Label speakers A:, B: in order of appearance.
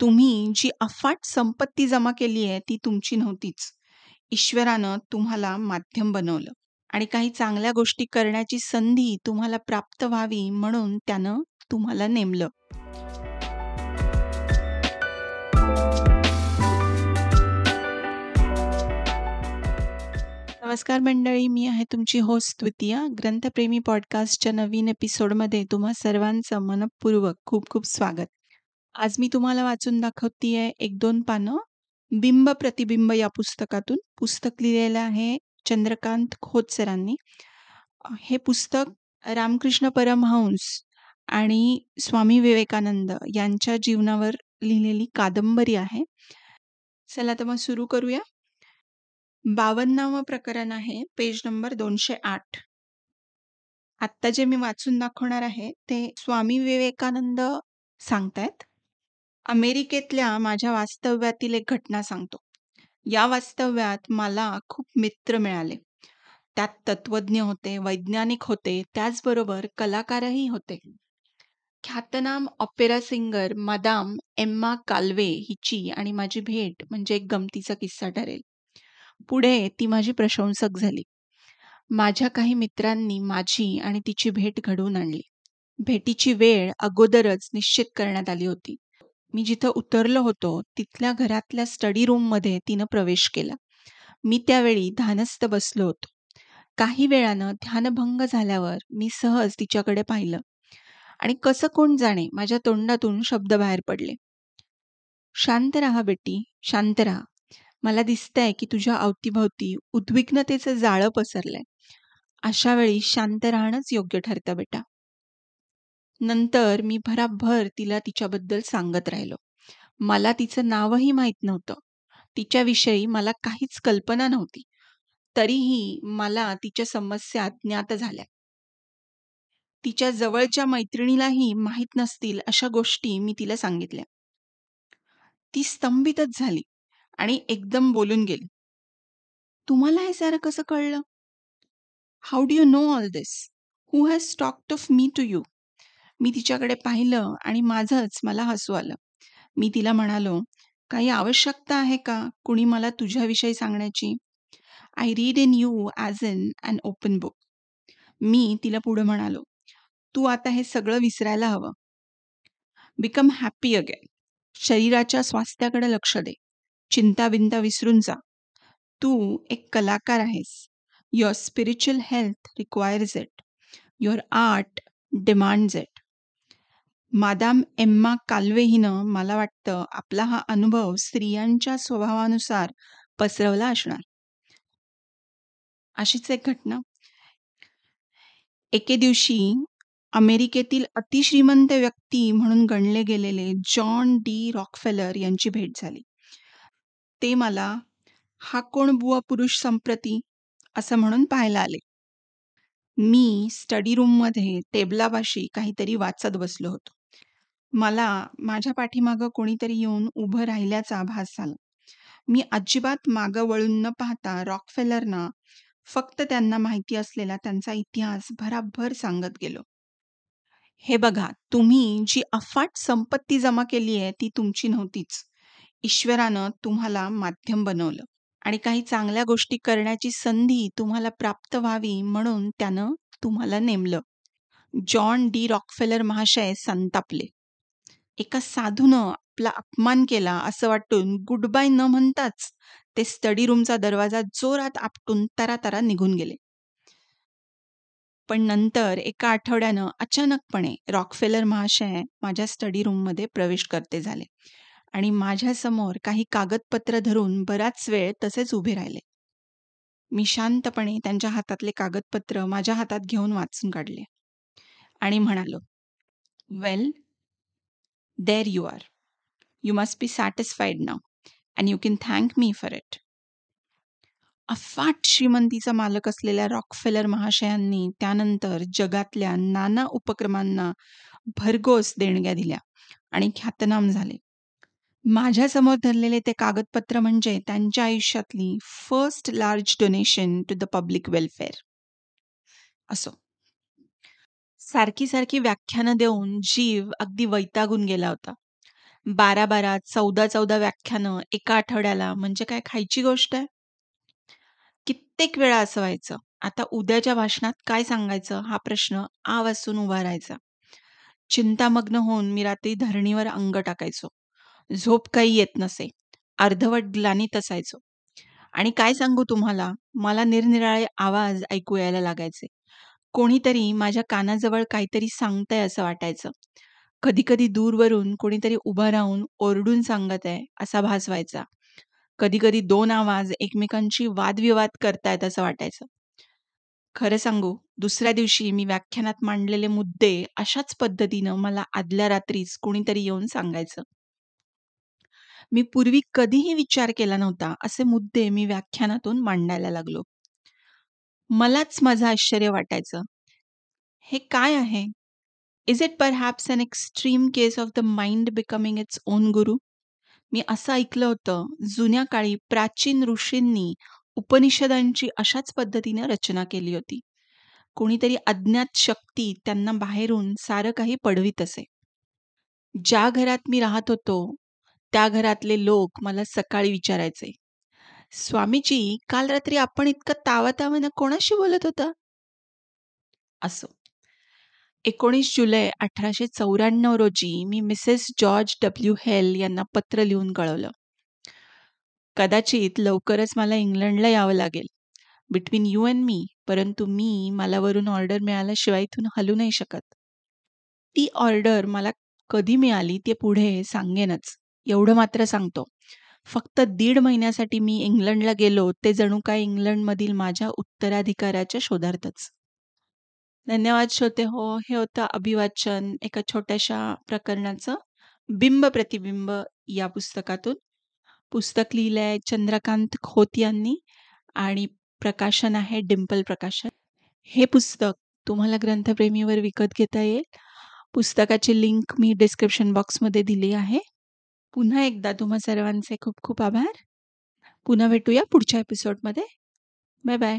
A: तुम्ही जी अफाट संपत्ती जमा केली आहे ती तुमची नव्हतीच. ईश्वरानं तुम्हाला माध्यम बनवलं आणि काही चांगल्या गोष्टी करण्याची संधी तुम्हाला प्राप्त व्हावी म्हणून त्यानं तुम्हाला नेमलं. नमस्कार मंडळी, मी आहे तुमची होस्ट द्वितीया. ग्रंथप्रेमी पॉडकास्टच्या नवीन एपिसोडमध्ये तुम्हा सर्वांचं मनपूर्वक खूप खूप स्वागत. आज मी तुम्हाला वाचून दाखवतीये एक दोन पानं बिंब प्रतिबिंब या पुस्तकातून. पुस्तक लिहिलेलं आहे चंद्रकांत खोत सरांनी. हे पुस्तक रामकृष्ण परमहंस आणि स्वामी विवेकानंद यांच्या जीवनावर लिहिलेली कादंबरी आहे. चला तर मग सुरू करूया. बावन्नावं प्रकरण आहे पेज नंबर दोनशे आठ. आत्ता जे मी वाचून दाखवणार आहे ते स्वामी विवेकानंद सांगतायत. अमेरिकेतल्या माझ्या वास्तव्यातील एक घटना सांगतो. या वास्तव्यात मला खूप मित्र मिळाले. त्यात तत्वज्ञ होते, वैज्ञानिक होते, त्याचबरोबर कलाकारही होते. ख्यातनाम opera singer madame Emma Calve हिची आणि माझी भेट म्हणजे एक गमतीचा किस्सा ठरेल. पुढे ती माझी प्रशंसक झाली. माझ्या काही मित्रांनी माझी आणि तिची भेट घडवून आणली. भेटीची वेळ अगोदरच निश्चित करण्यात आली होती. मी जिथं उतरलो होतो तिथल्या घरातल्या स्टडी रूममध्ये तिनं प्रवेश केला. मी त्यावेळी ध्यानस्थ बसलो होतो. काही वेळानं ध्यानभंग झाल्यावर मी सहज तिच्याकडे पाहिलं आणि कसं कोण जाणे माझ्या तोंडातून शब्द बाहेर पडले. शांत राहा बेटी, शांत राहा. मला दिसतंय की तुझ्या अवतीभवती उद्विग्नतेचं जाळं पसरलंय. अशा वेळी शांत राहणंच योग्य ठरतं बेटा. नंतर मी भराभर तिला तिच्याबद्दल सांगत राहिलो. मला तिचं नावही माहीत नव्हतं. तिच्याविषयी मला काहीच कल्पना नव्हती. तरीही मला तिच्या समस्या ज्ञात झाल्या. तिच्या जवळच्या मैत्रिणीलाही माहीत नसतील अशा गोष्टी मी तिला सांगितल्या. ती स्तंभितच झाली आणि एकदम बोलून गेली. तुम्हाला हे सारं कसं कळलं? How do you know all this? Who has talked of me to you? मी तिच्याकडे पाहिलं आणि माझंच मला हसू आलं. मी तिला म्हणालो, काही आवश्यकता आहे का कुणी मला तुझ्याविषयी सांगण्याची? I read in you as in an open book. मी तिला पुढे म्हणालो, तू आता हे सगळं विसरायला हवं. Become happy again. शरीराच्या स्वास्थ्याकडे लक्ष दे. चिंता-बिंता विसरून जा. तू एक कलाकार आहेस. Your spiritual health requires it. Your art demands it. Madame Emma Calve हिनं मला वाटतं आपला हा अनुभव स्त्रियांच्या स्वभावानुसार पसरवला असणार. अशीच एक घटना. एके दिवशी अमेरिकेतील अतिश्रीमंत व्यक्ती म्हणून गणले गेलेले जॉन डी रॉकफेलर यांची भेट झाली. ते मला हा कोण बुवा पुरुष संप्रती असं म्हणून पाहायला आले. मी स्टडी रूममध्ये टेबलापाशी काहीतरी वाचत बसलो होतो. मला माझ्या पाठीमागं कोणीतरी येऊन उभं राहिल्याचा आभास झाला. मी अजिबात मागं वळून न पाहता रॉकफेलरना फक्त त्यांना माहिती असलेला त्यांचा इतिहास भराभर सांगत गेलो. हे बघा, तुम्ही जी अफाट संपत्ती जमा केली आहे ती तुमची नव्हतीच. ईश्वरानं तुम्हाला माध्यम बनवलं आणि काही चांगल्या गोष्टी करण्याची संधी तुम्हाला प्राप्त व्हावी म्हणून त्यानं तुम्हाला नेमलं. जॉन डी रॉकफेलर महाशय संतापले. एका साधूनं आपला अपमान केला असं वाटून गुड बाय न म्हणताच ते स्टडी रूमचा दरवाजा जोरात आपटून तरातरा निघून गेले. पण नंतर एका आठवड्यानं अचानकपणे रॉकफेलर महाशय माझ्या स्टडी रूममध्ये प्रवेश करते झाले आणि माझ्यासमोर काही कागदपत्र धरून बराच वेळ तसेच उभे राहिले. मी शांतपणे त्यांच्या हातातले कागदपत्र माझ्या हातात घेऊन वाचून काढले आणि म्हणालो, well, there you are. You must be satisfied now and you can thank me for it. अफाट श्रीमंतीचा मालक असलेल्या रॉकफेलर महाशयांनी त्यानंतर जगातल्या नाना उपक्रमांना भरघोस देणग्या दिल्या आणि ख्यातनाम झाले. माझ्यासमोर धरलेले ते कागदपत्र म्हणजे त्यांच्या आयुष्यातली first large donation to the public welfare. असो. सारखी सारखी व्याख्यानं देऊन जीव अगदी वैतागून गेला होता. बारा बारा चौदा चौदा व्याख्यानं एका आठवड्याला म्हणजे काय खायची गोष्ट आहे? कित्येक वेळा असं व्हायचं आता उद्याच्या भाषणात काय सांगायचं हा प्रश्न आ वासून उभा राहायचा. चिंतामग्न होऊन मी रात्री धरणीवर अंग टाकायचो. झोप काही येत नसे अर्धवट ग्लानीत असायचो. आणि काय सांगू तुम्हाला मला निरनिराळे आवाज ऐकू यायला लागायचे. कोणीतरी माझ्या कानाजवळ काहीतरी सांगतंय असं वाटायचं. कधी कधी दूरवरून कोणीतरी उभं राहून ओरडून सांगत आहे असा भास व्हायचा. कधी कधी दोन आवाज एकमेकांशी वादविवाद करतायत असं वाटायचं. खरं सांगू दुसऱ्या दिवशी मी व्याख्यानात मांडलेले मुद्दे अशाच पद्धतीनं मला आदल्या रात्रीच कोणीतरी येऊन सांगायचं. मी पूर्वी कधीही विचार केला नव्हता असे मुद्दे मी व्याख्यानातून मांडायला लागलो. मलाच माझं आश्चर्य वाटायचं. हे काय आहे? Is it perhaps an extreme case of the mind becoming its own guru मी असं ऐकलं होतं जुन्या काळी प्राचीन ऋषींनी उपनिषदांची अशाच पद्धतीने रचना केली होती. कोणीतरी अज्ञात शक्ती त्यांना बाहेरून सारं काही पडवीत असे. ज्या घरात मी राहत होतो त्या घरातले लोक मला सकाळी विचारायचे स्वामीजी काल रात्री आपण इतकं तावातावानं कोणाशी बोलत होता? असो. एकोणीस जुलै अठराशे चौऱ्याण्णव रोजी मी मिसेस जॉर्ज डब्ल्यू हेल यांना पत्र लिहून कळवलं. कदाचित लवकरच मला इंग्लंडला यावं लागेल. बिटवीन यू अँड मी परंतु मी मला वरून ऑर्डर मिळाल्याशिवाय इथून हलू नाही शकत. ती ऑर्डर मला कधी मिळाली ते पुढे सांगेनच. एवढं मात्र सांगतो. फक्त दीड महिन्यासाठी मी इंग्लंडला गेलो ते जणू काय इंग्लंडमधील माझ्या उत्तराधिकाऱ्याच्या शोधार्थच. धन्यवाद श्रोते हो हे होतं अभिवाचन एका छोट्याशा प्रकरणाचं बिंब प्रतिबिंब या पुस्तकातून. पुस्तक लिहिलं आहे चंद्रकांत खोत यांनी आणि प्रकाशन आहे डिम्पल प्रकाशन. हे पुस्तक तुम्हाला ग्रंथप्रेमीवर विकत घेता येईल. पुस्तकाची लिंक मी डिस्क्रिप्शन बॉक्समध्ये दिली आहे. पुन्हा एकदा तुम्हा सर्वांचे खूप खूप आभार. पुन्हा भेटूया पुढच्या एपिसोडमध्ये बाय बाय